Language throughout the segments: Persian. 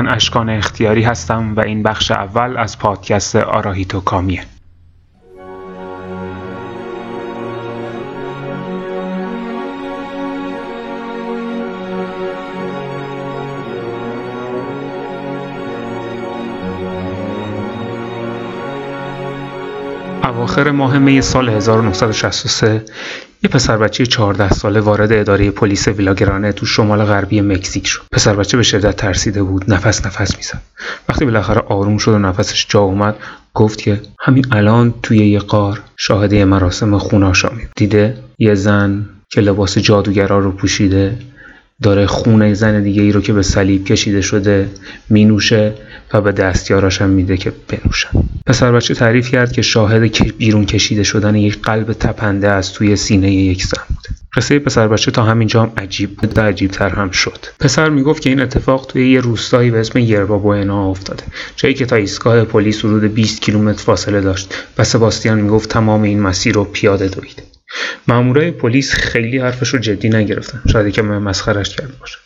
من اشکان اختیاری هستم و این بخش اول از پادکست آراهیتو کامیه. اواخر ماه می سال 1963 یه پسر بچه 14 ساله وارد اداره پلیس ویلاگرانه تو شمال غربی مکزیک شد. پسر بچه به شدت ترسیده بود، نفس نفس می‌زد. وقتی بالاخره آروم شد و نفسش جا اومد، گفت که همین الان توی یه قار شاهد یه مراسم خوناشامی دیده یه زن که لباس جادوگرا رو پوشیده داره خونه زن دیگه ای رو که به صلیب کشیده شده مینوشه و به دستیاراش هم میده که بنوشن پسر بچه تعریف کرد که شاهد بیرون کشیده شدن یک قلب تپنده از توی سینه یک زن بوده. قصه پسر بچه تا همینجا هم عجیب بود و عجیب تر هم شد. پسر می‌گفت که این اتفاق توی یه روستایی به اسم یربا بوئنا افتاده جایی که تا ایستگاه پلیس حدود 20 کیلومتر فاصله داشت و سباستیان می‌گفت تمام این مسیر رو پیاده دویده مامورای پلیس خیلی حرفش رو جدی نگرفتن. شاید که مسخرش کرده باشن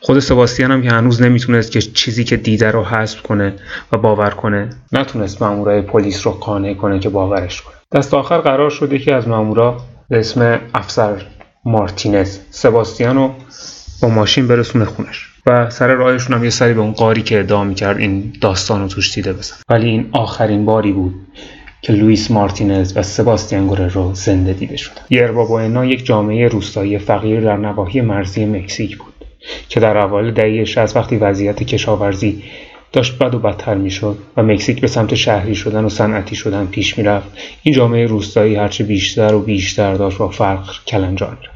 خود سباستیان هم که هنوز نمی‌تونست که چیزی که دیده رو حذف کنه و باور کنه نتونست مامورای پلیس رو قانع کنه که باورش کنه. دست آخر قرار شده که از مامورا به اسم افسر مارتینز سباستیان رو با ماشین برسونه خونش و سر راهشون هم یه سری به اون قاری که ادعا می‌کرد این داستان رو توش دیده بزن. ولی این آخرین باری بود که لوئیس مارتینز و سباستیان گوررو زنده دیده شدند. یربا بوئنا یک جامعه روستایی فقیر در نواحی مرزی مکزیک بود که در اوایل دهه 60 وقتی وضعیت کشاورزی داشت بد و بدتر می‌شد و مکزیک به سمت شهری شدن و صنعتی شدن پیش می‌رفت این جامعه روستایی هرچه بیشتر و بیشتر داشت با فقر کلنجار می‌رفت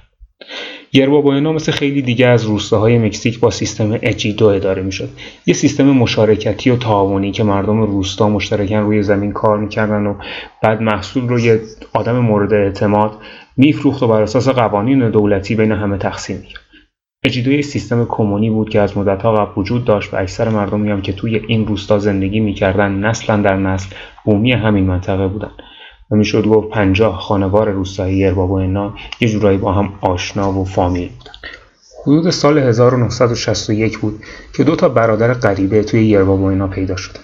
یربا بوئنا مثل خیلی دیگه از روستاهای مکزیک با سیستم اجیدو اداره می‌شد. یه سیستم مشارکتی و تعاونی که مردم روستا مشترکن روی زمین کار می‌کردن و بعد محصول رو یه آدم مورد اعتماد میفروخت و بر اساس قوانین دولتی بین همه تقسیم می‌کرد. اجیدو سیستم کمونی بود که از مدتها قبل وجود داشت و اکثر مردمی هم که توی این روستا زندگی می‌کردن نسلا در نسل بومی همین منطقه بودن. و می‌شد گفت پنجاه خانوار روستایی اینا یه جورایی با هم آشنا و فامیل بودن. حدود سال 1961 بود که دو تا برادر غریبه توی یرباب و اینا پیدا شدن.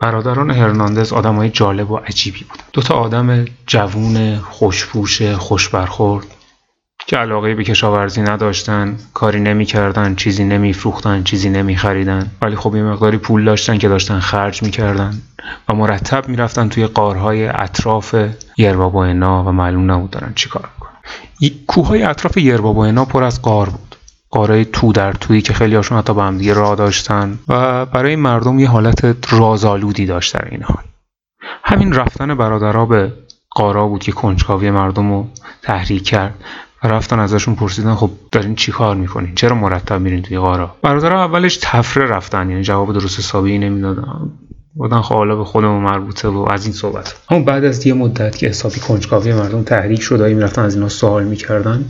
برادران هرناندز آدمای جالب و عجیبی بودن. دو تا آدم جوون خوشپوش خوشبرخورد. که علاقه به کشاورزی نداشتن کاری نمی‌کردن چیزی نمیفروختن چیزی نمیخریدن. ولی خب یه مقداری پول داشتن که داشتن خرج می‌کردن و مرتب می‌رفتن توی قارهای اطراف یربابوئنا و معلوم نبود دارن چیکار می‌کنن. کوههای اطراف یربابوئنا پر از قار بود. قاره تو در تویی که خیلی هاشون حتی با هم دیگه راه داشتن و برای مردم یه حالت رازآلودی داشت در این حال. همین رفتن برادرها به قارا بود که کنجکاوی مردم رو تحریک کرد. رفتن ازشون پرسیدن خب دارین چی کار می‌کنین؟ چرا مرتب میرین توی غارا برادرها اولش تفره رفتن یعنی جواب درست حسابی نمی‌دادن. بودن خب حالا به خودمون مربوطه و از این صحبت. اما بعد از یه مدت که حسابی کنجکاوی مردم تحریک شد و می‌رفتن از اینا سوال می‌کردن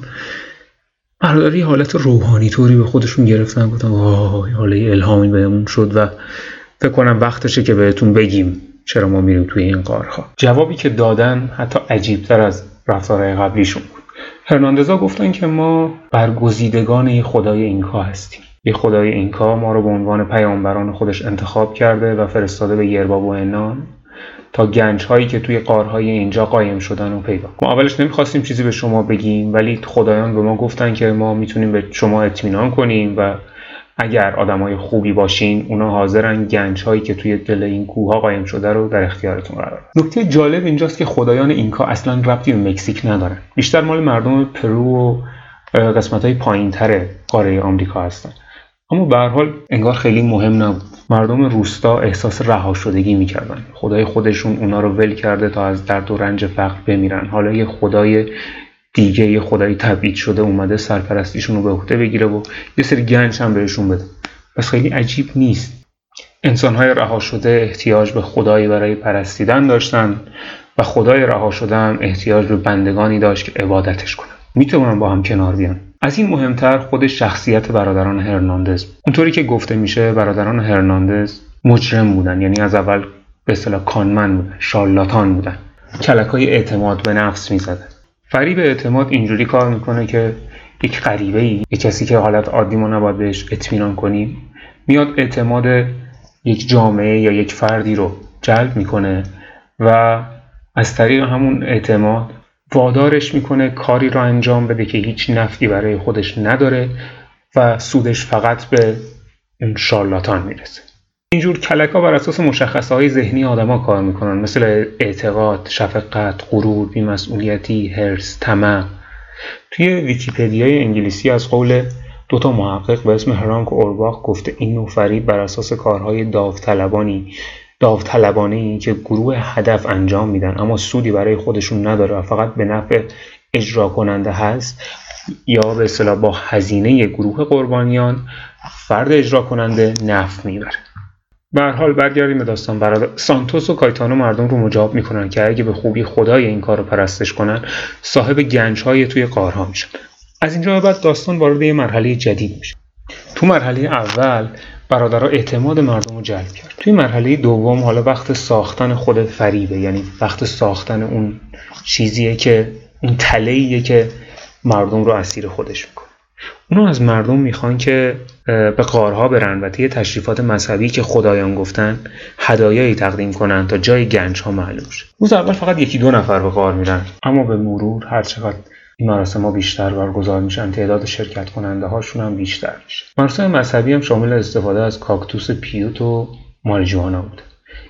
برادری حالت روحانی طوری به خودشون گرفتن گفتن وای حالا الهامی بهمون شد و فکر کنم وقتشه که بهتون بگیم چرا ما میریم توی این قارها جوابی که دادن حتی عجیبتر از رفتارهای قبلیشون هرناندزا گفتن که ما برگزیدگان یه خدای اینکا هستیم. یه خدای اینکا ما رو به عنوان پیامبران خودش انتخاب کرده و فرستاده به یرباب و انان تا گنج هایی که توی قارهای اینجا قایم شدن و پیدا ما اولش نمی‌خواستیم چیزی به شما بگیم ولی خدایان به ما گفتن که ما می‌تونیم به شما اطمینان کنیم و اگر آدمای خوبی باشین اونا حاضرن گنج هایی که توی دل این کوه ها قایم شده رو در اختیارتون قرار بدن. نکته جالب اینجاست که خدایان اینکا اصلا ربطی به مکزیک ندارن. بیشتر مال مردم پرو و قسمت های پایین تر قاره آمریکا هستن. اما به حال انگار خیلی مهم نبود. مردم روستا احساس رها شدگی می‌کردن. خدای خودشون اونا رو ول کرده تا از درد و رنج فقر بمیرن. حالا یه خدای دیگه یه خدایی تبعید شده اومده سرپرستیشون رو به عهده بگیره و یه سری گنج هم بهشون بده. پس خیلی عجیب نیست. انسانهای رها شده احتیاج به خدایی برای پرستیدن داشتن و خدای رها شده هم احتیاج به بندگانی داشت که عبادتش کنن. می‌تونن با هم کنار بیان. از این مهمتر خود شخصیت برادران هرناندز. اونطوری که گفته میشه برادران هرناندز مجرم بودن. یعنی از اول به اصطلاح کانمن بودن شارلاتان بودن. کلکای اعتماد به نفس می‌زدن. فریب اعتماد اینجوری کار می‌کنه که یک غریبه ای یک کسی که حالت عادی ما نباید بهش اطمینان کنیم میاد اعتماد یک جامعه یا یک فردی رو جلب می‌کنه و از طریق همون اعتماد وادارش می‌کنه کاری رو انجام بده که هیچ نفتی برای خودش نداره و سودش فقط به اون شارلاتان می‌رسه. اینجور کلک ها بر اساس مشخصه های ذهنی آدما کار می‌کنن. مثل اعتقاد، شفقت، غرور، بیمسئولیتی، هرس، طمع. توی ویکیپدیای انگلیسی از قول دو تا محقق به اسم هرانک اورباخ گفته این نوع فریب بر اساس کارهای داوطلبانی داوطلبانه ای که گروه هدف انجام میدن اما سودی برای خودشون نداره و فقط به نفع اجرا کننده هست یا به اصطلاح با هزینه گروه قربانیان فرد اجرا کننده نفع می‌بره. به حال برگردیم به داستان برادر. سانتوس و کایتانو مردم رو مجاب می‌کنن که اگه به خوبی خدای این کار رو پرستش کنن صاحب گنج های توی قارها میشن. از اینجا بعد داستان وارد یه مرحله جدید میشه. تو مرحله اول برادرها اعتماد مردم رو جلب کرد. توی مرحله دوم حالا وقت ساختن خود فریبه یعنی وقت ساختن اون چیزیه که اون تلهیه که مردم رو اسیر خودش می‌کنه. اونو از مردم می‌خوان که به قارها برن و طی تشریفات مذهبی که خدایان گفتن هدایایی تقدیم کنن تا جای گنج ها معلوم شه. روز اول فقط یکی دو نفر به قار میرن. اما به مرور هر چقدر این مراسم ها بیشتر برگزار میشن تعداد شرکت کننده هاشون هم بیشتر میشه. مراسم مذهبی هم شامل استفاده از کاکتوس پیوت و ماریجوانا بوده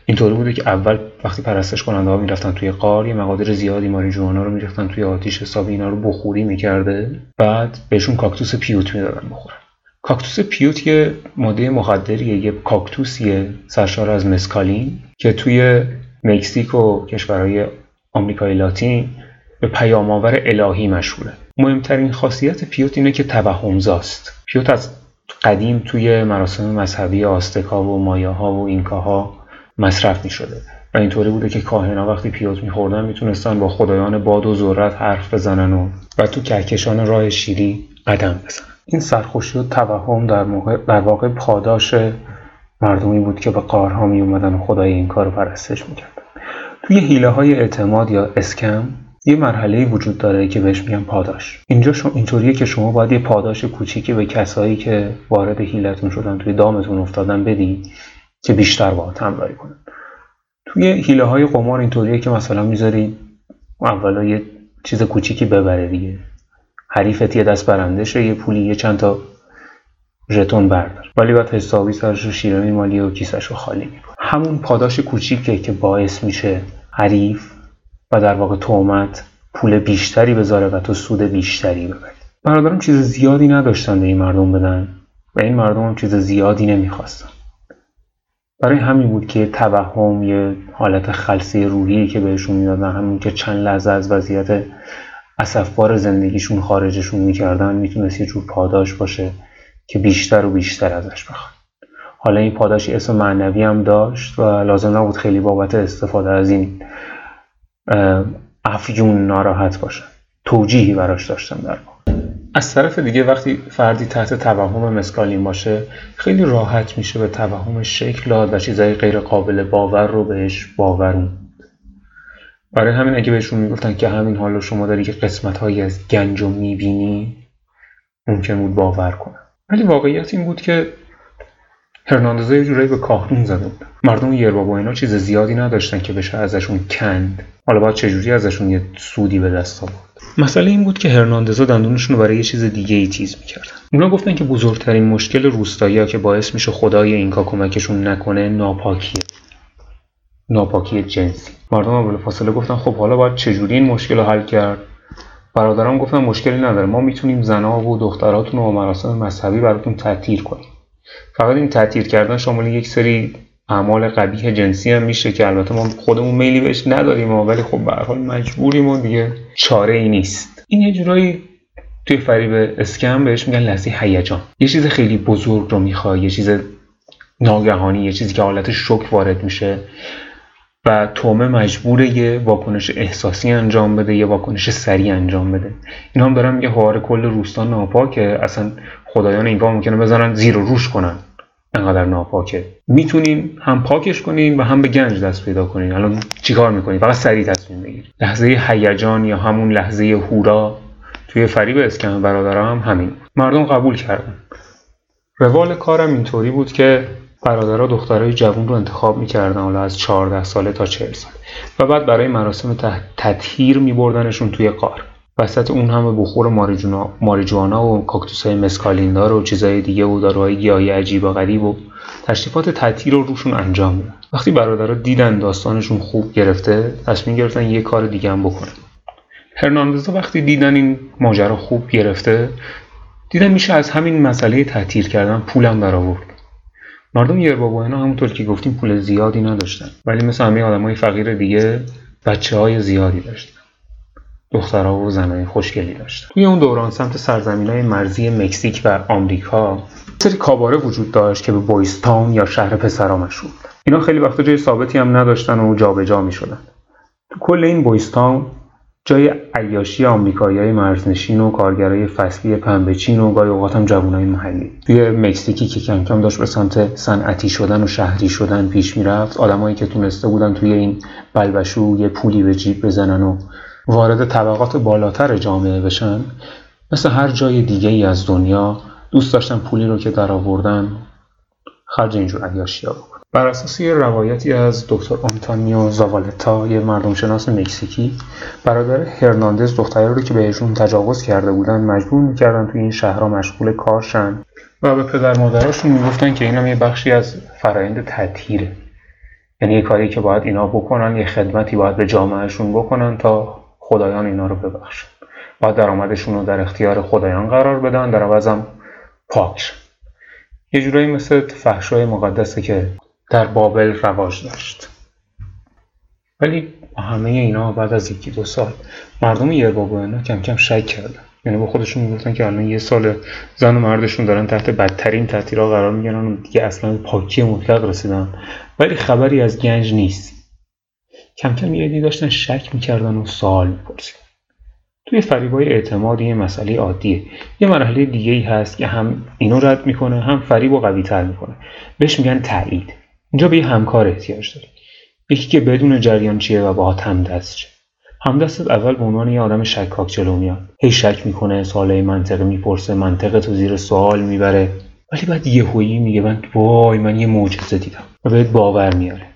اینطوری بوده که اول وقتی پرستش کننده ها می‌رفتن توی قار یه مقادر زیادی ماریجوانا رو میریختن توی آتیش حسابی اینا رو بخوری می‌کرده. بعد بهشون کاکتوس پیوت می‌دادن بخورن. کاکتوس پیوت یه ماده مخدریه یه کاکتوسیه سرشار از مسکالین که توی مکزیک و کشورهای آمریکای لاتین به پیامآور الهی مشهوره. مهمترین خاصیت پیوت اینه که توهمزاست. پیوت از قدیم توی مراسم مذهبی آستکا و مایاها و اینکاها مصرف می شده و اینطوری بوده که کاهنا وقتی پیوت میخوردن می‌تونستن با خدایان باد و ذرت حرف بزنن و و تو کهکشان راه شیری قدم بزنن. این سرخوشی و توهم در, در واقع پاداش مردمی بود که به قارها می اومدن و خدای این کار رو پرستش می‌کردن توی حیله های اعتماد یا اسکم یه مرحله وجود داره که بهش میگن پاداش. اینجا شما اینطوریه که شما باید یه پاداش کوچیکی به کسایی که وارد هیلتون شدن توی دامتون افتادن بدی که بیشتر باهات همراهی کنن. توی هیله های قمار اینطوریه که مثلا می‌ذاری اولا یه چیز کوچیکی ببره دیگه. حریفت یه دست برنده شه یه پولی یه چند تا ژتون بردار. ولی باید حسابی سرش رو شیرینی مالی و کیسش رو خالی می‌کنه. همون پاداش کوچیکه که باعث میشه حریف و در واقع تومت پول بیشتری بذاره و تو سود بیشتری ببری. برادرم چیز زیادی نداشتن به این مردم بدن و این مردم هم چیز زیادی نمی‌خواستن. برای همین بود که توهم یه حالت خلصه روحی که بهشون می‌دادن همین که چند لحظه از وضعیت اصفبار زندگیشون خارجشون می‌کردن می‌تونست یه جور پاداش باشه که بیشتر و بیشتر ازش بخواد. حالا این پاداش اسم معنوی هم داشت و لازم نبود خیلی بابت استفاده از این افیون ناراحت باشن. توجیهی براش داشتن در از طرف دیگه وقتی فردی تحت توهم مسکالین باشه خیلی راحت میشه به توهم شکل داد و چیزهای غیر قابل باور رو بهش باورون. برای همین اگه بهشون می‌گفتن که همین حالا شما داری که قسمت هایی از گنج رو می‌بینی ممکن بود باور کنن. ولی واقعیت این بود که هرناندزا یه جورایی به کاهرون زده بود. مردم یربا با اینا چیز زیادی نداشتن که بشه ازشون کند. حالا باید چجوری ازشون یه سودی به دست آورد؟ مسئله این بود که هرناندزا دندونشون رو برای یه چیز دیگه ای تیز می‌کردن. اونا گفتن که بزرگترین مشکل روستایی که باعث میشه خدای اینکا کمکشون نکنه ناپاکیه. ناپاکی جنسی مردم اول فاصله گفتن خب حالا باید چجوری این مشکل رو حل کرد؟ برادران گفتن مشکلی نداره. ما می‌تونیم زنها و دختراتون رو مراسم مذهبی براتون تعطیر کنیم. فقط این تعطیر کردن شامل یک سری اعمال قبیح جنسی هم میشه که البته ما خودمون میلی بهش نداریم ولی خب به حال مجبوریم و دیگه چاره ای نیست. این یه جورایی توی فریب اسکم بهش میگن لحظه هیجان. یه چیز خیلی بزرگ رو می‌خوای یه چیز ناگهانی یه چیزی که حالت شک وارد میشه. و تومه مجبوره یه واکنش احساسی انجام بده یه واکنش سریع انجام بده. اینا هم دارن میگه حوار کل روستا ناپاکه. اصلا خدایان اینجا ممکنه بزنن زیر و روش کنن. انقدر ناپاکه. می‌تونین هم پاکش کنین و هم به گنج دست پیدا کنین الان چیکار می‌کنین فقط سریع تصمیم بگیر لحظه هیجان یا همون لحظه هورا توی فریب اسکم برادرها هم همین. مردم قبول کردن. روال کارم اینطوری بود که برادرها دخترای جوون رو انتخاب می‌کردن حالا از 14 ساله تا 40 ساله. و بعد برای مراسم تطهیر میبردنشون توی قار وسط اون همه بخور ماریجوانا و کاکتوس های مسکالیندار و چیزای دیگه و داروهای گیاهی عجیب و غریب و تشریفات تطهیر رو روشون انجام میدن وقتی برادرها دیدن داستانشون خوب گرفته تصمیم گرفتن یه کار دیگه هم بکنن. هرناندزا وقتی دیدن این ماجرا خوب گرفته دیدن میشه از همین مسئله تعطیل کردن پولم در آورد مردم اینا همونطور که گفتیم پول زیادی نداشتن. ولی مثل همه های فقیر دیگه بچه های زیادی داشتن. دخترها و زنهای خوشگلی داشتن. توی اون دوران سمت سرزمین های مرزی مکزیک و آمریکا سری کاباره وجود داشت که به بویستان یا شهر پسرا مشهور اینا خیلی وقتا جای ثابتی هم نداشتن و جابجا می‌شدن. تو کل این بویستان جای عیاشی های مرزنشین و کارگرای فصلی پنبهچین و گاهی اوقات هم جوانای محلی. توی مکزیکی که کم کم داشت به سمت صنعتی شدن و شهری شدن پیش می‌رفت آدمایی که تونسته بودن توی این بلبشو یه پولی به جیب بزنن و وارد طبقات بالاتر جامعه بشن مثل هر جای دیگه ای از دنیا دوست داشتن پولی رو که در آوردن خرج اینجور عیاشی ها بکن بر اساس یه روایتی از دکتر آنتانیو زاوالتا یه مردم شناس مکزیکی برادر هرناندز دختری رو که بهشون تجاوز کرده بودن مجبور می‌کردن توی این شهرها مشغول کارشن. و به پدر مادراشون می‌گفتن که اینم یه بخشی از فرایند تطهیره. یعنی یه کاری که باید اینا بکنن یه خدمتی باید به جامعهشون بکنن تا خدایان اینا رو ببخشن. باید درآمدشون رو در اختیار خدایان قرار بدن در عوضم پاک یه جورایی مثل فحشای مقدسه که در بابل رواج داشت. ولی همه اینا بعد از یکی دو سال مردم اینا کم کم شک کردن. یعنی با خودشون می‌گفتن که الان یه سال زن و مردشون دارن تحت بدترین تاثیرها قرار می‌گیرن و دیگه اصلا پاکی مطلق رسیدن. ولی خبری از گنج نیست. کم کم یه داشتن شک می‌کردن و سوال میپرسیدن. توی فریبای اعتماد یه مسئله عادیه. یه مرحله دیگه ای هست که هم اینو رد می‌کنه هم فریب و قوی تر می‌کنه. بهش میگن تایید. اینجا به یه همکار احتیاج داری یکی که بدون جریان چیه و باهات همدست شه همدستت اول به عنوان یه آدم شکاک جلو میاد. هی شک می‌کنه سوالای منطقی می‌پرسه منطق تو زیر سوال می‌بره. ولی بعد یهویی میگه من وای من یه معجزه دیدم. و بهت باور میاره.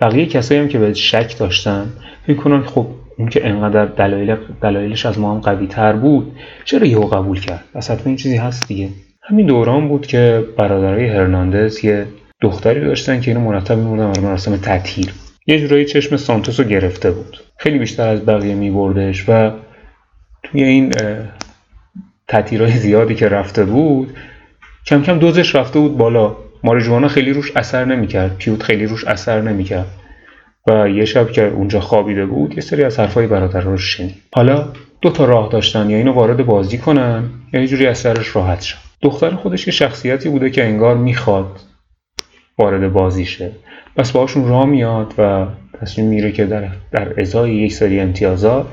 بقیه کسایی هم که بهت شک داشتن فکر کنن خب اون که انقدر دلایل دلایلش از ما هم قوی تر بود چرا یهو قبول کرد؟ پس حتما این چیزی هست دیگه. همین دوران بود که برادرای هرناندز یه دختری داشتن که اینو مرتب میبردن برای مراسم تطهیر. یه جورایی چشم سانتوس گرفته بود. خیلی بیشتر از بقیه میبردش و توی این تطهیرهای زیادی که رفته بود کم کم دوزش رفته بود بالا. ماریجوانا خیلی روش اثر نمی‌کرد. پیوت خیلی روش اثر نمی‌کرد. و یه شب که اونجا خوابیده بود یه سری از حرفای برادر رو شنید. حالا دو تا راه داشتن یا اینو وارد بازی کنن یا یه جوری از سرش راحت شد دختر خودش یه شخصیتی بوده که انگار می‌خواد وارد بازیشه پس باشون راه میاد و تصمیم میره که در, در ازای یک سری امتیازات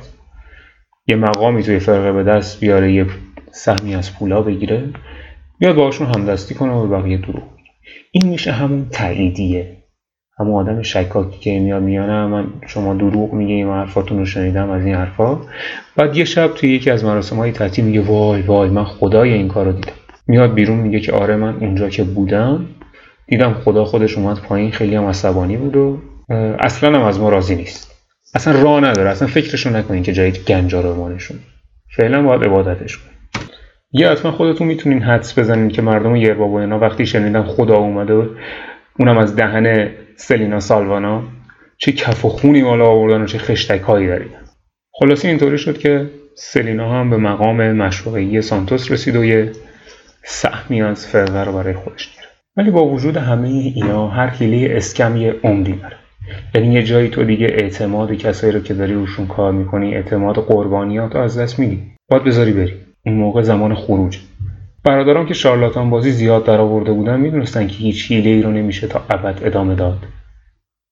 یه مقامی توی فرقه به دست بیاره یه سهمی از پولا بگیره میاد باشون همدستی کنه و بقیه دروغ این میشه همون تاییدیه. همون آدم شکاکی که میاد میانه من شما دروغ میگه این حرفاتون رو شنیدم از این حرفا. بعد یه شب توی یکی از مراسم های تعطیل میگه وای وای من خدای این کار رو دیدم. میاد بیرون میگه که آره من اونجا که بودم دیدم خدا خودش اومد پایین خیلی هم عصبانی بود و اصلا هم از ما راضی نیست. اصلا راه نداره اصلا فکرشو نکنین که جایی گنجا رو مانشون فعلا باید عبادتش کنین. یه حتما خودتون می‌تونین حدس بزنین که مردم یرباب اینا وقتی شنیدن خدا اومده اونم از دهن سلینا سالوانا چه کف و خونی بالا آوردن و چه خشتک هایی داریدن خلاصه اینطوری شد که سلینا هم به مقام مشروعی سانتوس رسید و یه سهمی از فرقه رو برای خودش ولی با وجود همه اینا هر حیله اسکم یه عمری داره. یعنی یه جایی تو دیگه اعتماد کسایی رو که داری روشون کار می‌کنی اعتماد قربانیات از دست میدی. باید بذاری بری. اون موقع زمان خروج برادران که شارلاتان بازی زیاد در آورده بودن می‌دونستن که هیچ حیله ای رو نمیشه تا ابد ادامه داد.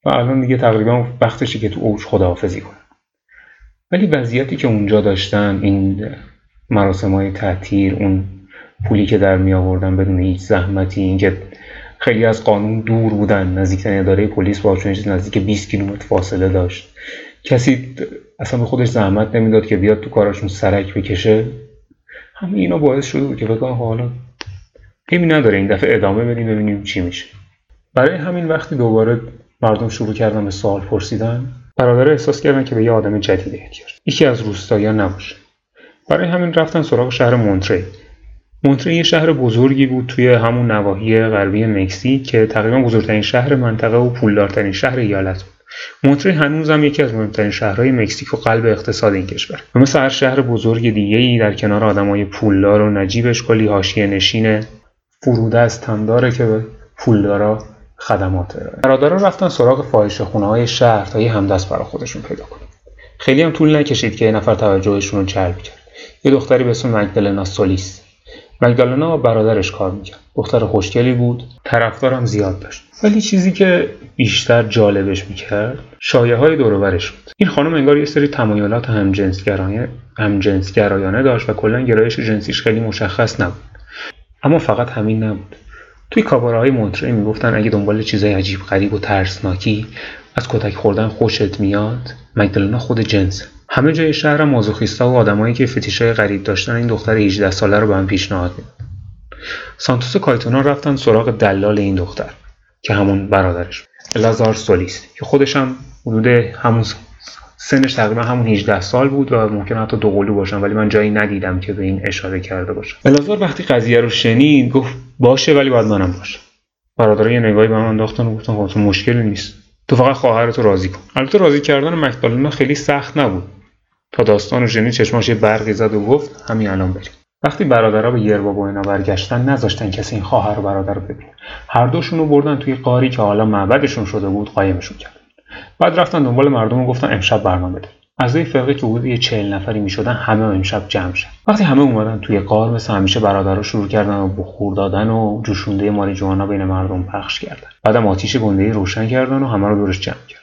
و الان دیگه تقریبا وقتشه که تو اوج خداحافظی کنن. ولی وضعیتی که اونجا داشتن این مراسم های تعطیر اون پولی که در می آوردن بدون هیچ زحمتی اینکه خیلی از قانون دور بودن نزدیکترین اداره پلیس با چیز نزدیک 20 کیلومتر فاصله داشت. کسی اصلا به خودش زحمت نمی‌داد که بیاد تو کاراشون سرک بکشه. همه اینا باعث شده بود که بگم حالا ایمی نداره این دفعه ادامه بدیم ببینیم چی میشه. برای همین وقتی دوباره مردم شروع کردن به سوال پرسیدن برادر احساس کردن که به یه آدم جدید احتیاج یکی از روستاییان نباشه. برای همین رفتن سراغ شهر مونتری مونتری یه شهر بزرگی بود توی همون نواحی غربی مکزیک که تقریبا بزرگترین شهر منطقه و پولدارترین شهر ایالت بود. مونتری هنوز هم یکی از مهمترین شهرهای مکزیک قلب اقتصاد این کشور. و مثل هر شهر بزرگ دیگه ای در کنار آدمای پولدار و نجیبش کلی حاشیه نشینه فروده از تنداره که به پولدارا خدمات ارائه برادران رفتن سراغ فاحشه خونه های شهر تا یه همدست برای خودشون پیدا کنن. خیلی هم طول نکشید که یه نفر توجهشون رو جلب کرد. یه دختری به اسم مگدلنا سولیس. مگدالنا برادرش کار می‌کرد. دختر خوشگلی بود. طرفدارم زیاد داشت. ولی چیزی که بیشتر جالبش می‌کرد شایه های دوروبرش بود. این خانم انگار یه سری تمایلات همجنسگرایانه داشت و کلا گرایش جنسیش خیلی مشخص نبود. اما فقط همین نبود. توی کاباره های مونتری می‌گفتن اگه دنبال چیزای عجیب غریب و ترسناکی از کتک خوردن خوشت میاد مگدالنا خود جنسه. همه جای شهر مازوخیستا و آدمایی که فتیشای غریب داشتن این دختر 18 ساله رو به هم پیشنهاد میدن. سانتوس کایتونا رفتن سراغ دلال این دختر که همون برادرش. لازار سولیس که خودش هم حدود همون سنش تقریبا همون 18 سال بود و ممکن حتی دو قلو باشن ولی من جایی ندیدم که به این اشاره کرده باشه. الازار وقتی قضیه رو شنید گفت باشه ولی باید منم باشه. برادرها یه نگاهی به من انداختن و گفتن خب مشکلی نیست. تو فقط خواهرتو راضی کن. البته راضی کردن مکدالنا خیلی سخت نبود. تا داستان رو شنید چشماش یه برقی زد و گفت همین الان بریم. وقتی برادرها به یربا و اینا برگشتن نذاشتن کسی این خواهر و برادر رو ببینه. هر دوشون رو بردن توی قاری که حالا معبدشون شده بود قایمشون کرد بعد رفتن دنبال مردم و گفتن امشب برنامه بده اعضای فرقه که حدود یه چهل نفری می‌شدن همه امشب جمع شد وقتی همه اومدن توی قار مثل همیشه برادرها شروع کردن و بخور دادن و جوشونده ماریجوانا بین مردم پخش کردن. بعدم آتیش گنده روشن کردن و همه رو دورش جمع کرد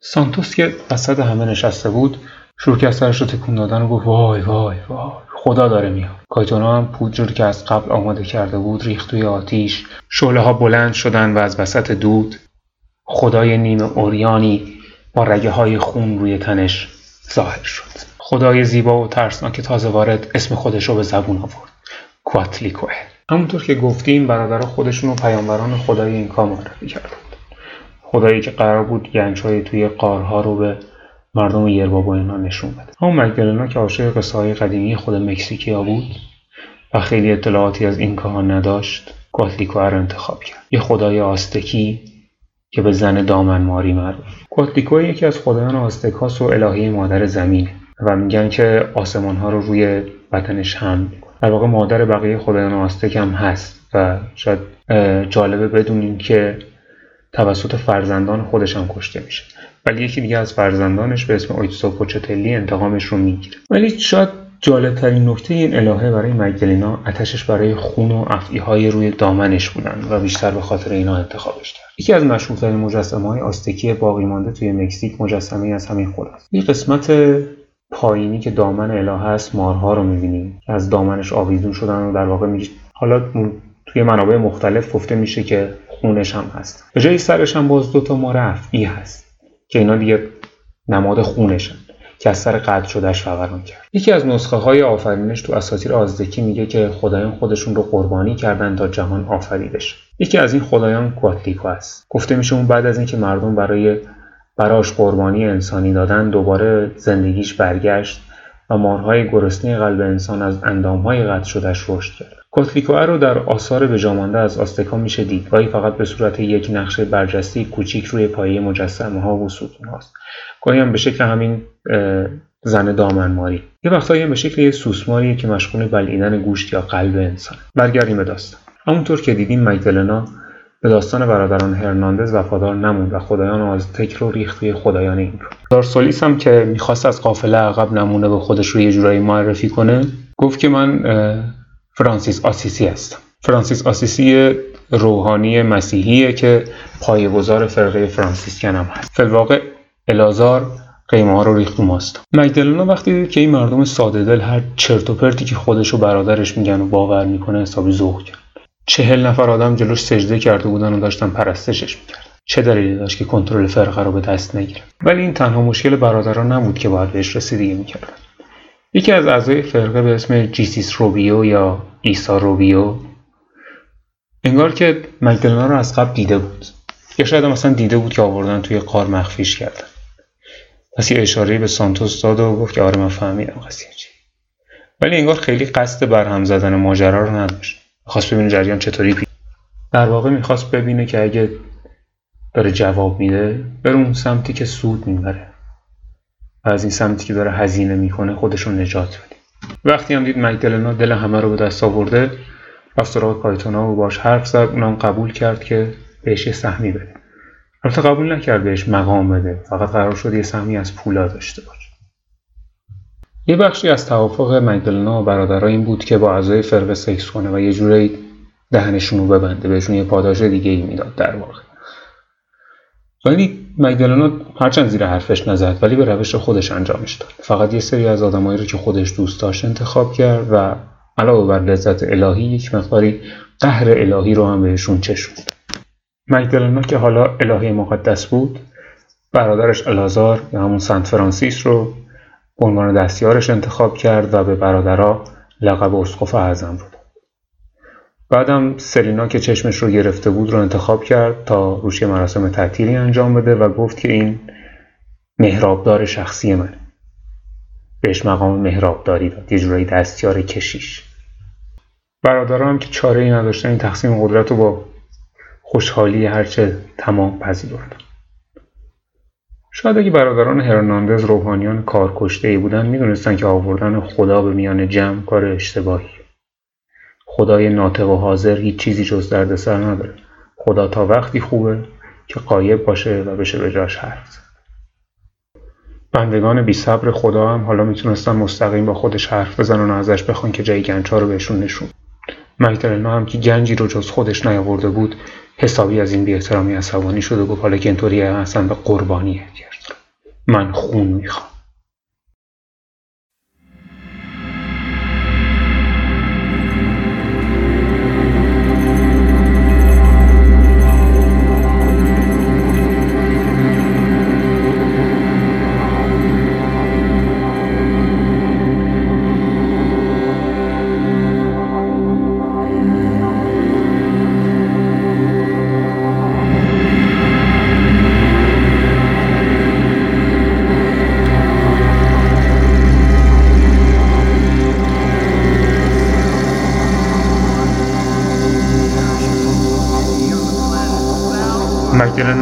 سانتوس که وسط همه نشسته بود شروع کرد سرش رو تکون دادن و گفت وای وای وای. خدا داره میاد. کایتونا هم پودر که از قبل آماده کرده بود ریخت توی آتیش. شعله ها بلند شدن و از وسط دود. خدای نیمه اوریانی با رگه های خون روی تنش ظاهر شد. خدای زیبا و ترسناک تازه وارد اسم خودش رو به زبون آورد. کواتلیکوه همونطور که گفتیم برادرها خودشون و پیامبران خدای این کار معرفی کردند خدایی که قرار بود گنجهای توی قارها رو به مردم یربا اینا نشون بده. همون مگدلنا که عاشق قصه های قدیمی خود مکزیکیا بود و خیلی اطلاعاتی از این کار نداشت کواتلیکوه رو انتخاب کرد. یه خدای آستکی که به زن دامنماری معروف. کواتلیکو یکی از خدایان آستکاس و الهه مادر زمین و میگن که آسمان ها رو روی بدنش هم در واقع مادر بقیه خدایان آستک هم هست و شاید جالبه بدونیم که توسط فرزندان خودش هم کشته میشه. ولی یکی دیگه از فرزندانش به اسم اویتسو پوچتلی انتقامش رو می‌گیره. ولی شاید جالبترین نکته این الهه برای مگدلینا اتشش برای خون و افعی روی دامنش بودن و بیشتر به خاطر اینا انتخابش کرد. یکی از مشهورترین مجسمه های آستکی باقی مانده توی مکزیک مجسمه از همین خود است. این قسمت پایینی که دامن الهه است مارها رو می‌بینیم. از دامنش آویزون شدن و در واقع میگه حالا توی منابع مختلف گفته میشه که خونش هم هست. به جای سرش هم باز دوتا مار افعی هست که اینا دیگه نماد خونشن که از سر قطع شدهش فوران کرد. یکی از نسخه های آفرینش تو اساطیر آزدکی میگه که خدایان خودشون رو قربانی کردن تا جهان آفریده یکی از این خدایان کواتلیکو است گفته میشه اون بعد از اینکه مردم برای براش قربانی انسانی دادن دوباره زندگیش برگشت و مارهای گرسنه قلب انسان از اندامهای قطع شدهش رشد کرد. کوتلیکوئه رو در آثار بجامانده از آستکا میشه دید. گاهی فقط به صورت یک نقشه برجسته کوچیک روی پایه مجسمه ها و ستون هاست گاهی هم به شکل همین زن دامنماری. یه وقتایی هم به شکل یه سوسماریه که مشغول بلعیدن گوشت یا قلب انسان. برگردیم به داستان. همونطور که دیدیم مگدلنا به داستان برادران هرناندز وفادار نموند و خدایان آزتک رو ریخت روی خدایان این کار دارسولیس هم که می‌خواست از قافله عقب نمونه به خودش رو یه جورایی معرفی کنه گفت که من فرانسیس آسیسی هستم فرانسیس آسیسی روحانی مسیحیه که پایه‌گذار فرقه فرانسیسکن هم هست. فلواقع الازار قیمه ها رو ریخت ماست. وقتی که این مردم ساده دل هر چرت و پرتی که خودش و برادرش میگن و باور می‌کنه حسابی ذوق کرد. چهل نفر آدم جلوش سجده کرده بودن و داشتن پرستشش می‌کرد چه دلیلی داشت که کنترل فرقه رو به دست نگیره؟ ولی این تنها مشکل برادران نبود که باید بهش رسیدگی می‌کردن. یکی از اعضای فرقه به اسم جیسیس روبیو یا ایسا روبیو. انگار که مگدلنا رو از قبل دیده بود. یا شاید مثلا دیده بود که آوردن توی قار مخفیش کردن. پس یه اشاره به سانتوس داد و گفت که آره من فهمیدم قضیه چی ولی انگار خیلی قصد برهم زدن ماجرا رو نداشت. خواست ببینه جریان چطوری پی در واقع می‌خواست ببینه که اگه داره جواب میده بره اون سمتی که سود می‌بره. از این سمتی که داره هزینه می‌کنه خودشون نجات بده. وقتی هم دید مگدلنا دل همه رو به دست آورده رفت سراغ کایتونا و باش حرف زد اونم قبول کرد که بهش یه سهمی بده. البته قبول نکرد بهش مقام بده فقط قرار شد یه سهمی از پولا داشته باشه. یه بخشی از توافق مگدلنا و برادرها این بود که با اعضای فرقه سکس کنه و یه جوری دهنشون رو ببنده بهشون یه پاداش دیگه ای می‌داد در واقع. ولی مگدلنا هرچند زیر حرفش نزد ولی به روش خودش انجامش داد. فقط یه سری از آدمایی رو که خودش دوست داشت انتخاب کرد و علاوه بر لذت الهی یک مقداری قهر الهی رو هم بهشون چشوند. مگدلنا که حالا الهی مقدس بود برادرش الازار یا همون سنت فرانسیس رو به عنوان دستیارش انتخاب کرد و به برادرها لقب اسقف اعظم رو بعدم سلینا که چشمش رو گرفته بود رو انتخاب کرد تا روش مراسم تعطیلی انجام بده و گفت که این مهرابدار شخصی منه. بهش مقام مهرابداری داد یه جورایی دستیار کشیش. برادران که چاره ای نداشتن این تقسیم قدرت رو با خوشحالی هرچه تمام پذیرفتن. شاید اگه برادران هرناندز روحانیان کارکشته ای بودن می‌دونستن که آوردن خدا به میان جمع کار اشتباهی. خدای ناطق و حاضر هیچ چیزی جز دردسر نداره. خدا تا وقتی خوبه که قایب باشه و بشه به جاش حرف بندگان بی صبر خدا هم حالا می‌تونستن مستقیم با خودش حرف بزنن و ازش بخوان که جای گنجها رو بهشون نشون. مگدلنا هم که گنجی رو جز خودش نیاورده بود حسابی از این بیاحترامی عصبانی شد و گفت حالا که اینطوری اصلا به قربانی احتیاج من خون می‌خوام.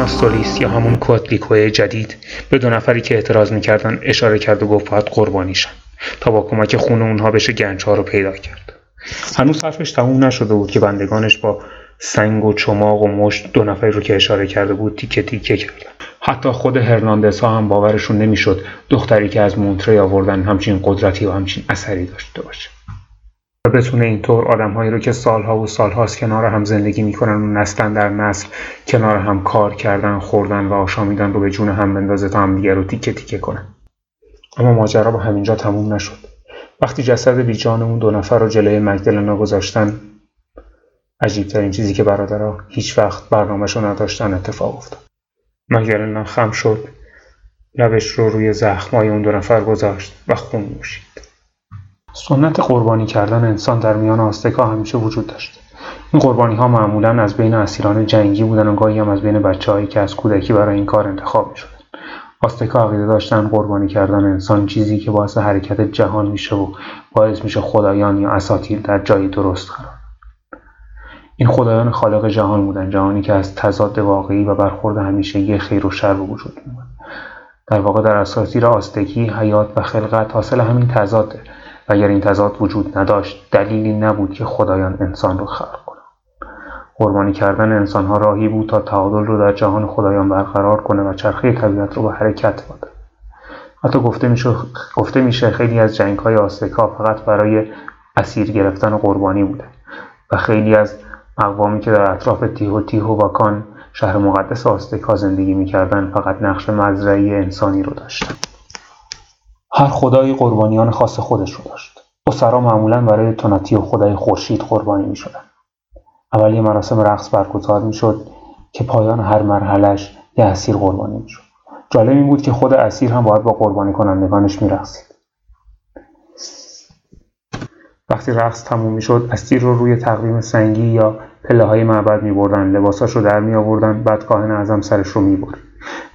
مگدلنا سولیس یا همون کواتلیکوی جدید به دو نفری که اعتراض می‌کردن اشاره کرد و گفت باید قربانیشن تا با کمک خون اونها بشه گنج ها رو پیدا کرد. هنوز حرفش تموم نشده بود که بندگانش با سنگ و چماق و مشت دو نفری رو که اشاره کرده بود تیکه تیکه کردن. حتی خود هرناندس ها هم باورشون نمی‌شد دختری که از مونتری آوردن همچین قدرتی و همچین اثری داشته باشه. و بتونه اینطور آدمهایی رو که سالها و سالهاست کنار هم زندگی می‌کنن و نسلن در نسل کنار هم کار کردن خوردن و آشامیدن رو به جون هم بندازه تا هم دیگر رو تیکه تیکه کنن. اما ماجرا با همینجا تموم نشد. وقتی جسد بیجان اون دو نفر رو جلوی مگدلنا گذاشتن عجیبترین چیزی که برادرها هیچ وقت برنامهشو نداشتن اتفاق افتاد. مگدلنا خم شد لبش رو روی زخمای اون دو نفر گذاشت و خون نوشید. سنت قربانی کردن انسان در میان آستکا همیشه وجود داشت. این قربانی ها معمولا از بین اسیران جنگی بودن و گاهی هم از بین بچههایی که از کودکی برای این کار انتخاب می شدن. آستکا عقیده داشتن قربانی کردن انسان چیزی که باعث حرکت جهان میشه و باعث میشه خدایان یا اساطیر در جایی درست قرار این خدایان خالق جهان بودن جهانی که از تضاد واقعی و برخورد همیشگی خیر و شر وجود میومد در واقع در اساطیر آستکی حیات و خلقت حاصل همین تضاده. اگر این تضاد وجود نداشت دلیلی نبود که خدایان انسان رو خلق کنند. قربانی کردن انسانها راهی بود تا تعادل رو در جهان خدایان برقرار کنه و چرخه طبیعت رو به حرکت بده. حتی گفته میشه, گفته میشه خیلی از جنگ های آستکا فقط برای اسیر گرفتن و قربانی بوده و خیلی از اقوامی که در اطراف تیهو تیهو واکان شهر مقدس آستکا زندگی می‌کردن فقط نقش مزرعی انسانی رو داشتن. هر خدایی قربانیان خاص خودش رو داشت اسرا معمولا برای توناتی و خدای خورشید قربانی می شدن. اولی مراسم رقص برگزار می شد که پایان هر مرحلش یه اسیر قربانی می شد. جالب این بود که خود اسیر هم باید با قربانی کنندگانش می رقصید. وقتی رقص تموم می شد اسیر رو روی تقویم سنگی یا پله های معبد می بردن لباساش رو در می آوردن بعد کاهن اعظم سرش رو می برد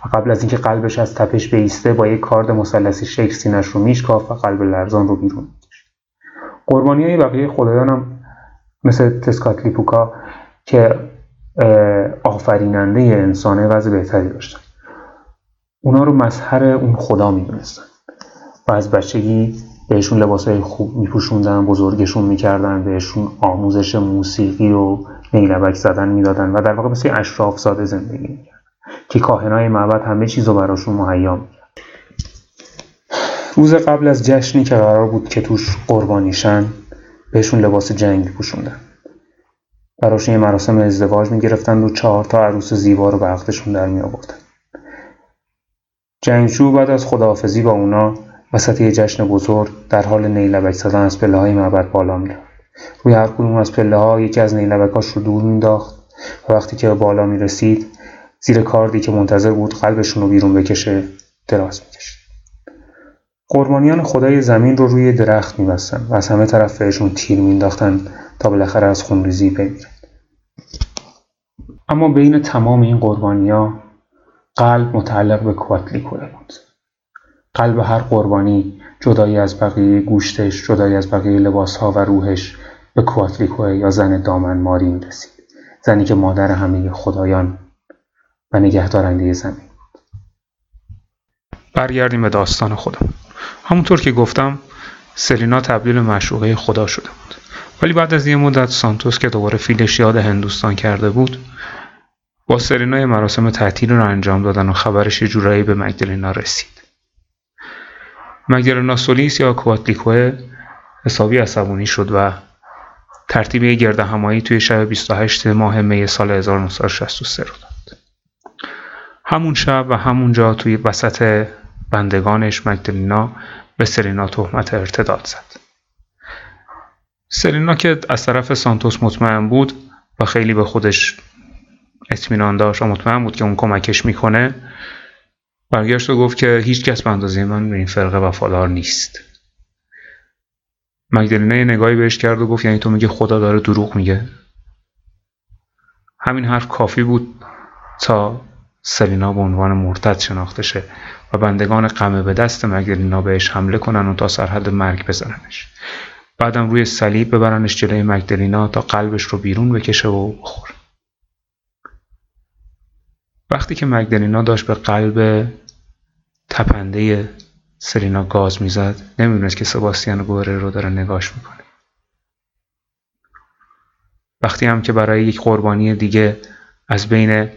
و قبل از اینکه قلبش از تپش بیسته با یک کارد مثلثی شکل سینش رو میشکاف و قلب لرزان رو بیرون قربانی های بقیه خدایان هم مثل تسکاتلیپوکا که آفریننده انسانه وضع بهتری داشتن. اونا رو مظهر اون خدا می‌دونستن. و از بچگی بهشون لباس های خوب میپوشوندن بزرگشون می‌کردن بهشون آموزش موسیقی و نیلبک زدن می‌دادن و در واقع مثل اشراف زاده زندگی می‌کردن. که کاهنای معبد همه چیز رو براشون مهیا می‌کرد. روز قبل از جشنی که قرار بود که توش قربانیشن بهشون لباس جنگ پوشوندن. براشون یه مراسم ازدواج می‌گرفتن و چهار تا عروس زیبا رو به عقدشون در می آوردن. جنگجو بعد از خداحافظی با اونا وسط یه جشن بزرگ در حال نیلبک زدن از پله های معبد بالا می‌رفت. روی هر کدوم از پله ها یکی از نیلبکاش رو دور مینداخت و وقتی که به بالا می‌رسید زیر کاردی که منتظر بود قلبشون رو بیرون بکشه دراز می‌کشید قربانیان خدای زمین رو روی درخت میبستن و از همه طرف بهشون تیر مینداختن تا بالاخره از خونریزی بمیرن. اما بین تمام این قربانیا قلب متعلق به کواتلیکوله بود. قلب هر قربانی جدایی از بقیه گوشتش جدایی از بقیه لباسها و روحش به کواتلیکوه یا زن دامن ماری می‌رسید. زنی که مادر همه خدایان و نگهدارنده زمین. برگردیم به داستان خودم. همونطور که گفتم سلینا تبدیل مشروعه خدا شده بود. ولی بعد از یه مدت سانتوس که دوباره فیلش یاد هندوستان کرده بود با سلینا مراسم تعطیل رو انجام دادن و خبرش جورایی به مگدلینا رسید. مگدلینا سولیس یا کواتلیکوه حسابی عصبانی شد و ترتیب یه گرد همایی توی شب 28 ماه می سال 1963 رو داد. همون شب و همونجا توی وسط بندگانش مگدلینا به سلینا تهمت ارتداد زد. سلینا که از طرف سانتوس مطمئن بود و خیلی به خودش اطمینان داشت و مطمئن بود که اون کمکش می‌کنه برگشت و گفت که هیچ کس به من به این فرقه وفادار نیست. مگدلینا یه نگاهی بهش کرد و گفت یعنی تو میگه خدا داره دروغ میگه؟ همین حرف کافی بود تا سلینا به عنوان مرتد شناخته شه و بندگان قمه به دست مگدلینا بهش حمله کنن و تا سرحد مرگ بزننش. بعدم روی صلیب ببرنش جلوی مگدلینا تا قلبش رو بیرون بکشه و بخوره وقتی که مگدلینا داشت به قلب تپنده سلینا گاز می‌زد نمی‌دونست که سباستیان گوره رو داره نگاش می‌کنه. وقتی هم که برای یک قربانی دیگه از بین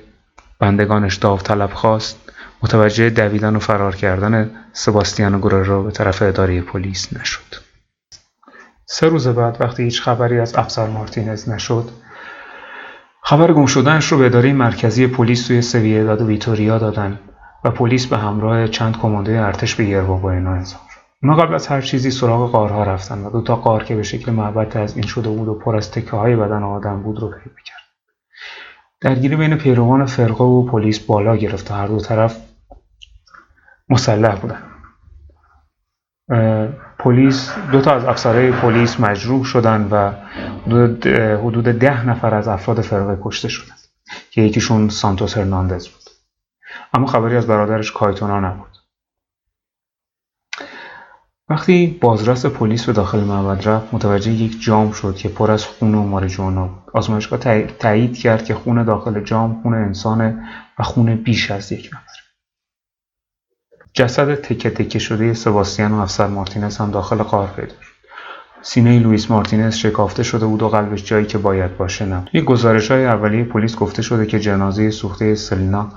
بندگانش داوطلب خواست. متوجه دویدن و فرار کردن سباستیان رو به طرف اداره پلیس نشد. سه روز بعد وقتی هیچ خبری از افسر مارتینز نشد خبر گم شدنش رو به اداره مرکزی پلیس توی سویداد و ویتوریا دادن و پلیس به همراه چند کمانده ارتش به اینا انزام شد اونا قبل از هر چیزی سراغ قارها رفتن و دو تا قار که به شکل معبد از این شده بود و پر از تکه های بدن آدم بود رو پیدا کرد درگیری بین پیروان فرقه و پلیس بالا گرفت و هر دو طرف مسلح بودن. پلیس دو تا از افسرهای پلیس مجروح شدن و حدود ده نفر از افراد فرقه کشته شدند که یکیشون سانتوس هرناندز بود. اما خبری از برادرش کایتونا نبود. وقتی بازرس پلیس به داخل معبد رفت متوجه یک جام شد که پر از خون و ماریجوانا بود. آزمایشگاه تایید کرد که خون داخل جام خون انسانه و خون بیش از یک نفر. جسد تکه تکه شده سباستیان و افسر مارتینز هم داخل قار پیدا شد. سینه لوئیس مارتینز شکافته شده بود و قلبش جایی که باید باشه نبود. توی گزارش های اولیه پلیس گفته شده که جنازه سوخته سلینا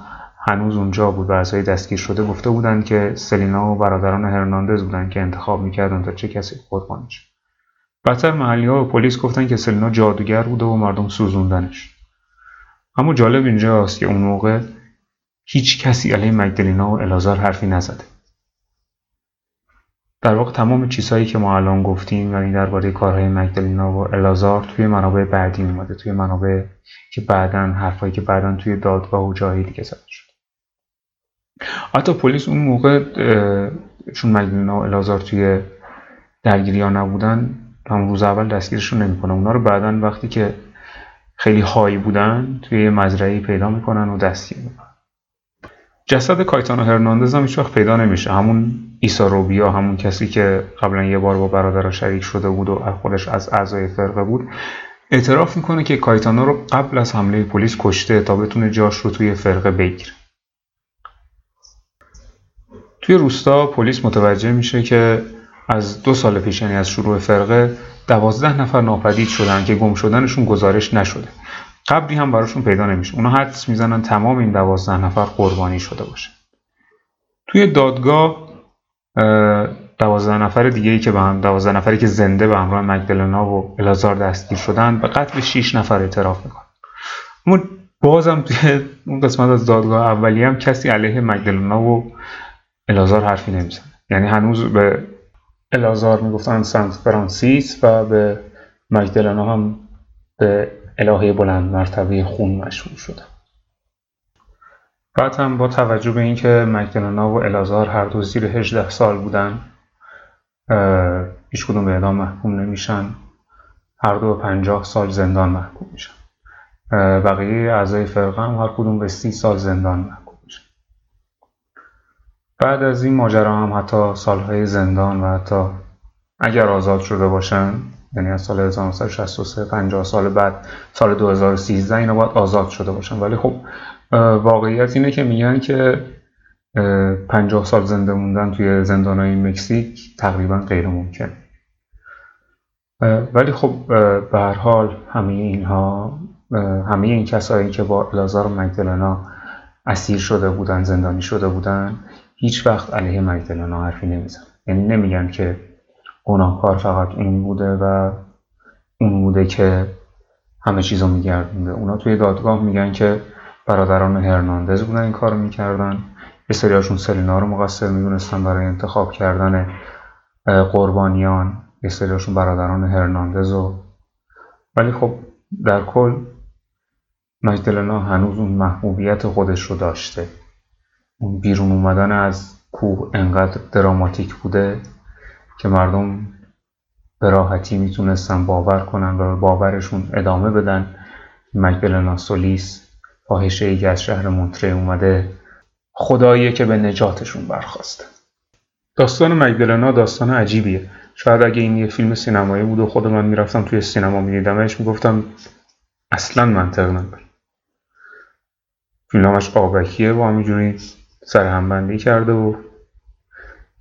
هنوز اونجا بود و اعضای دستگیر شده گفته بودند که سلینا و برادران هرناندز بودند که انتخاب می‌کردند تا چه کسی قربانی شد بدتر محلی ها به پلیس گفتن که سلینا جادوگر بوده و مردم سوزوندنش. اما جالب اینجاست که اون موقع هیچ کسی علیه مگدلینا و الازار حرفی نزده. در واقع تمام چیزهایی که ما الان گفتیم یعنی درباره کارهای مگدلینا و الازار توی منابع بعدی اومده توی منابع که بعدا حرفایی که بعدا توی دادگاه و جایی دیگه زده شد حتی پلیس اون موقع چون مگدلینا و الازار توی درگیری ها نبودن هم روز اول دستگیرشون نمی‌کنه اونا رو بعدا وقتی که خیلی های بودن توی مزرعه پیدا می‌کنن و دستگیر می‌کنن. جسد کایتانو هرناندز هم هیچ پیدا نمیشه. همون ایسا روبیا همون کسی که قبلا یه بار با برادر شریک شده بود و خودش از اعضای فرقه بود اعتراف می‌کنه که کایتانو رو قبل از حمله پلیس کشته تا بتونه جاش رو توی فرقه بگیره. توی روستا پلیس متوجه میشه که از دو سال پیش یعنی از شروع فرقه دوازده نفر ناپدید شدن که گم شدنشون گزارش نشده. قبلی هم براشون پیدا نمیشه. اونا حدس می‌زنن تمام این دوازده نفر قربانی شده باشه. توی دادگاه دوازده نفر دیگه ای که به هم دوازده نفری که زنده به همراه مگدلنا و الازار دستگیر شدن به قتل 6 نفر اعتراف می‌کنن. اما بازم توی اون قسمت از دادگاه اولی هم کسی علیه مگدلنا و الازار حرفی نمی‌زنه. یعنی هنوز به الازار می‌گفتن سنت فرانسیس و به مگدلنا هم به الهه بلند مرتبه خون مشهور شدن بعد هم با توجه به اینکه مگدلنا و الازار هر دو زیر 18 سال بودن هیچ کدوم به اعدام محکوم نمیشن. هر دو به 50 سال زندان محکوم میشن. بقیه اعضای فرقه هم هر کدوم به 30 سال زندان محکوم. بعد از این ماجرا هم حتی سالهای زندان و حتی اگر آزاد شده باشن یعنی از سال 1963 50 سال بعد سال 2013 اینا باید آزاد شده باشن. ولی خب واقعیت اینه که میگن که 50 سال زنده موندن توی زندانهای مکزیک تقریبا غیر ممکن. ولی خب به هر حال همه اینها همه این کسایی که با لازار مگدلنا اسیر شده بودن زندانی شده بودن هیچ وقت علیه مگدلنا حرفی نمیزن یعنی نمیگن که گناهکار فقط اون بوده و اون بوده که همه چیز رو میگردونده اونا توی دادگاه میگن که برادران هرناندز بودن این کار می‌کردن. یه سریاشون سلینا رو مقصر می‌دونستن برای انتخاب کردن قربانیان. یه سریاشون برادران هرناندز و ولی خب در کل مجدلنا هنوز اون محبوبیت خودش رو داشته. اون بیرون اومدن از کوه انقدر دراماتیک بوده که مردم به راحتی می‌تونستن باور کنن و باورشون ادامه بدن. مکبلنا سولیس فاحشه ای از شهر مونتره اومده خداییه که به نجاتشون برخواسته داستان مگدلنا داستان عجیبیه. شاید اگه این یه فیلم سینمایی بود و خود من می‌رفتم توی سینما میدیدمش می‌گفتم اصلا منطق نداره. فیلمش آبکیه و همینجوری سرهمبندی کرده و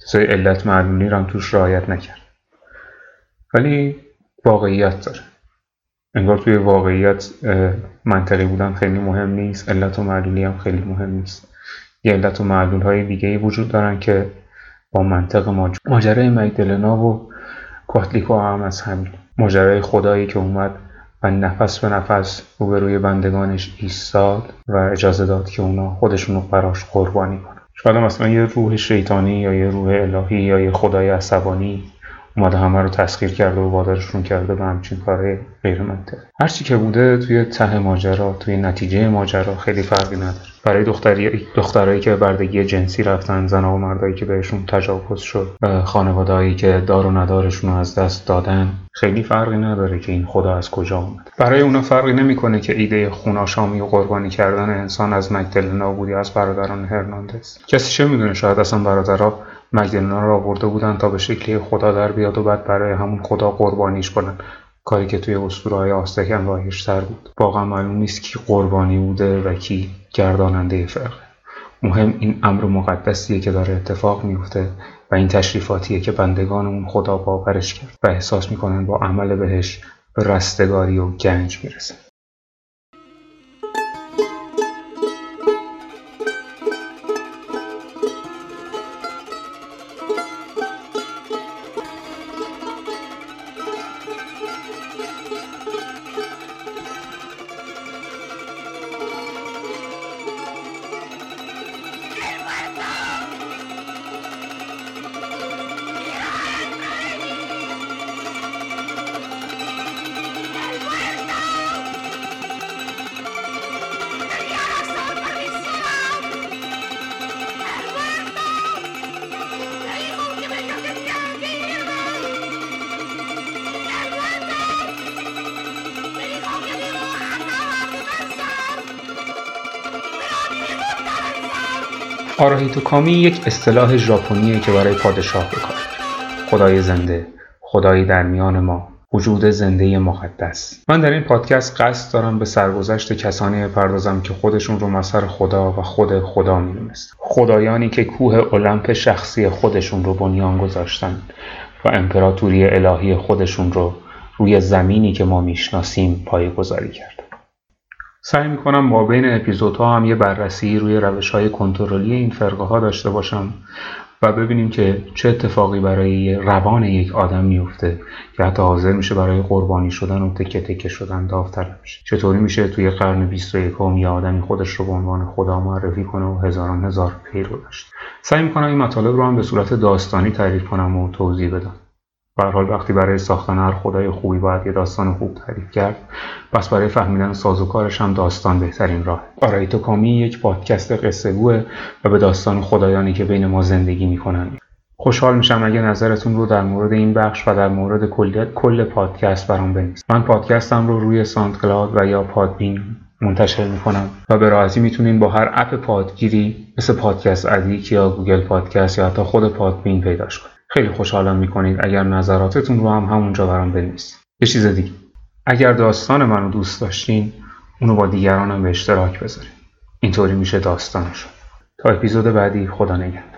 چیزای علت معلولی رو هم توش رعایت نکرد. ولی واقعیت داره. انگار توی واقعیت منطقی بودن خیلی مهم نیست علت و معلولی هم خیلی مهم نیست. یه علت و معلول های دیگه وجود دارن که با منطق ماجرای مگدلنا و کواتلیکو هم از همین. ماجرای خدایی که اومد نفس به نفس روبروی بندگانش ایستاد و اجازه داد که اونا خودشون رو براش قربانی کنن. شاید مثلا یه روح شیطانی یا یه روح الهی یا یه خدای عصبانی؟ اومده همه رو تسخیر کرده و وادارشون کرده به همچین کار غیر منطقی هرچی که بوده توی ته ماجرا توی نتیجه ماجرا خیلی فرقی نداره. برای دخترایی که بردگی جنسی رفتن زن و مردایی که بهشون تجاوز شد خانوادهایی که دار و ندارشون رو از دست دادن خیلی فرقی نداره که این خدا از کجا اومد. برای اونا فرقی نمی‌کنه که ایده خوناشامی و قربانی کردن انسان از مکدل نابودی از برادران هرناندز. کسی چه می‌دونه؟ شاید اصلا برادرها مگدلنا رو آورده بودن تا به شکلی خدا در بیاد و بعد برای همون خدا قربانیش کنن کاری که توی اسطوره های آستکن رایجتر بود. واقعا معلوم نیست کی قربانی بوده و کی گرداننده فرقه مهم این امر مقدسیه که داره اتفاق میفته و این تشریفاتیه که بندگان اون خدا باورش کرد و احساس می‌کنن با عمل بهش به رستگاری و گنج می‌رسن آراهیتو کامی یک اصطلاح ژاپنیه که برای پادشاه بکار. خدای زنده خدایی در میان ما وجود زنده مقدس. من در این پادکست قصد دارم به سرگذشت کسانی بپردازم که خودشون رو مظهر خدا و خود خدا می‌دونست خدایانی که کوه المپ شخصی خودشون رو بنیان گذاشتن و امپراتوری الهی خودشون رو روی زمینی که ما می‌شناسیم پایگذاری کرد. سعی می‌کنم با بین اپیزودها هم یه بررسی روی روش های کنترلی این فرقه ها داشته باشم و ببینیم که چه اتفاقی برای روان یک آدم میفته که حتی حاضر میشه برای قربانی شدن و تکه تکه شدن داوطلب میشه. چطوری میشه توی قرن 21 یه آدمی خودش رو به عنوان خدا معرفی کنه و هزاران هزار پیرو داشت سعی می‌کنم این مطالب رو هم به صورت داستانی تعریف کنم و توضیح بدم. به حال وقتی برای ساختن هر خدای خوبی باید یه داستان خوب تعریف کرد پس برای فهمیدن سازوکارش هم داستان بهترین راه. آرایتو کامی یک پادکست قصه و به داستان خدایانی که بین ما زندگی می‌کنن. خوشحال میشم اگه نظرتون رو در مورد این بخش و در مورد کل, کل پادکست برام بنویسید. من پادکستم رو روی SoundCloud و یا Podbean منتشر می‌کنم و به راحتی می‌تونین با هر اپ پادگیری مثل Podcast Addict یا Google Podcast یا حتی خود Podbean پیداش کنید. خیلی خوشحالم می‌کنید. اگر نظراتتون رو هم همونجا برام بنویسید. یه چیز دیگه. اگر داستان منو دوست داشتین اونو با دیگرانم به اشتراک بذارید اینطوری میشه داستانشون تا اپیزود بعدی خدا نگهدار.